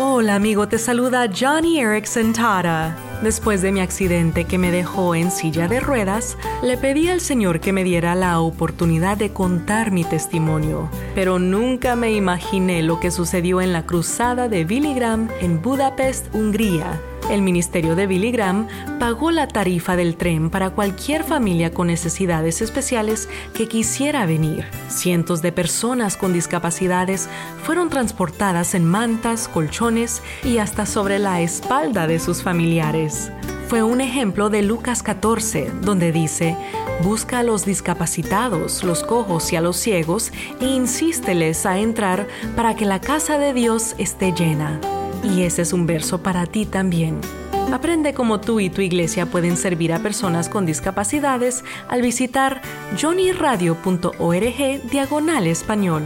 Hola amigo, te saluda Johnny Erickson Tara. Después de mi accidente que me dejó en silla de ruedas, le pedí al Señor que me diera la oportunidad de contar mi testimonio, pero nunca me imaginé lo que sucedió en la cruzada de Billy Graham en Budapest, Hungría. El ministerio de Billy Graham pagó la tarifa del tren para cualquier familia con necesidades especiales que quisiera venir. Cientos de personas con discapacidades fueron transportadas en mantas, colchones y hasta sobre la espalda de sus familiares. Fue un ejemplo de Lucas 14, donde dice, busca a los discapacitados, los cojos y a los ciegos e insísteles a entrar para que la casa de Dios esté llena. Y ese es un verso para ti también. Aprende cómo tú y tu iglesia pueden servir a personas con discapacidades al visitar johnnyradio.org diagonal español.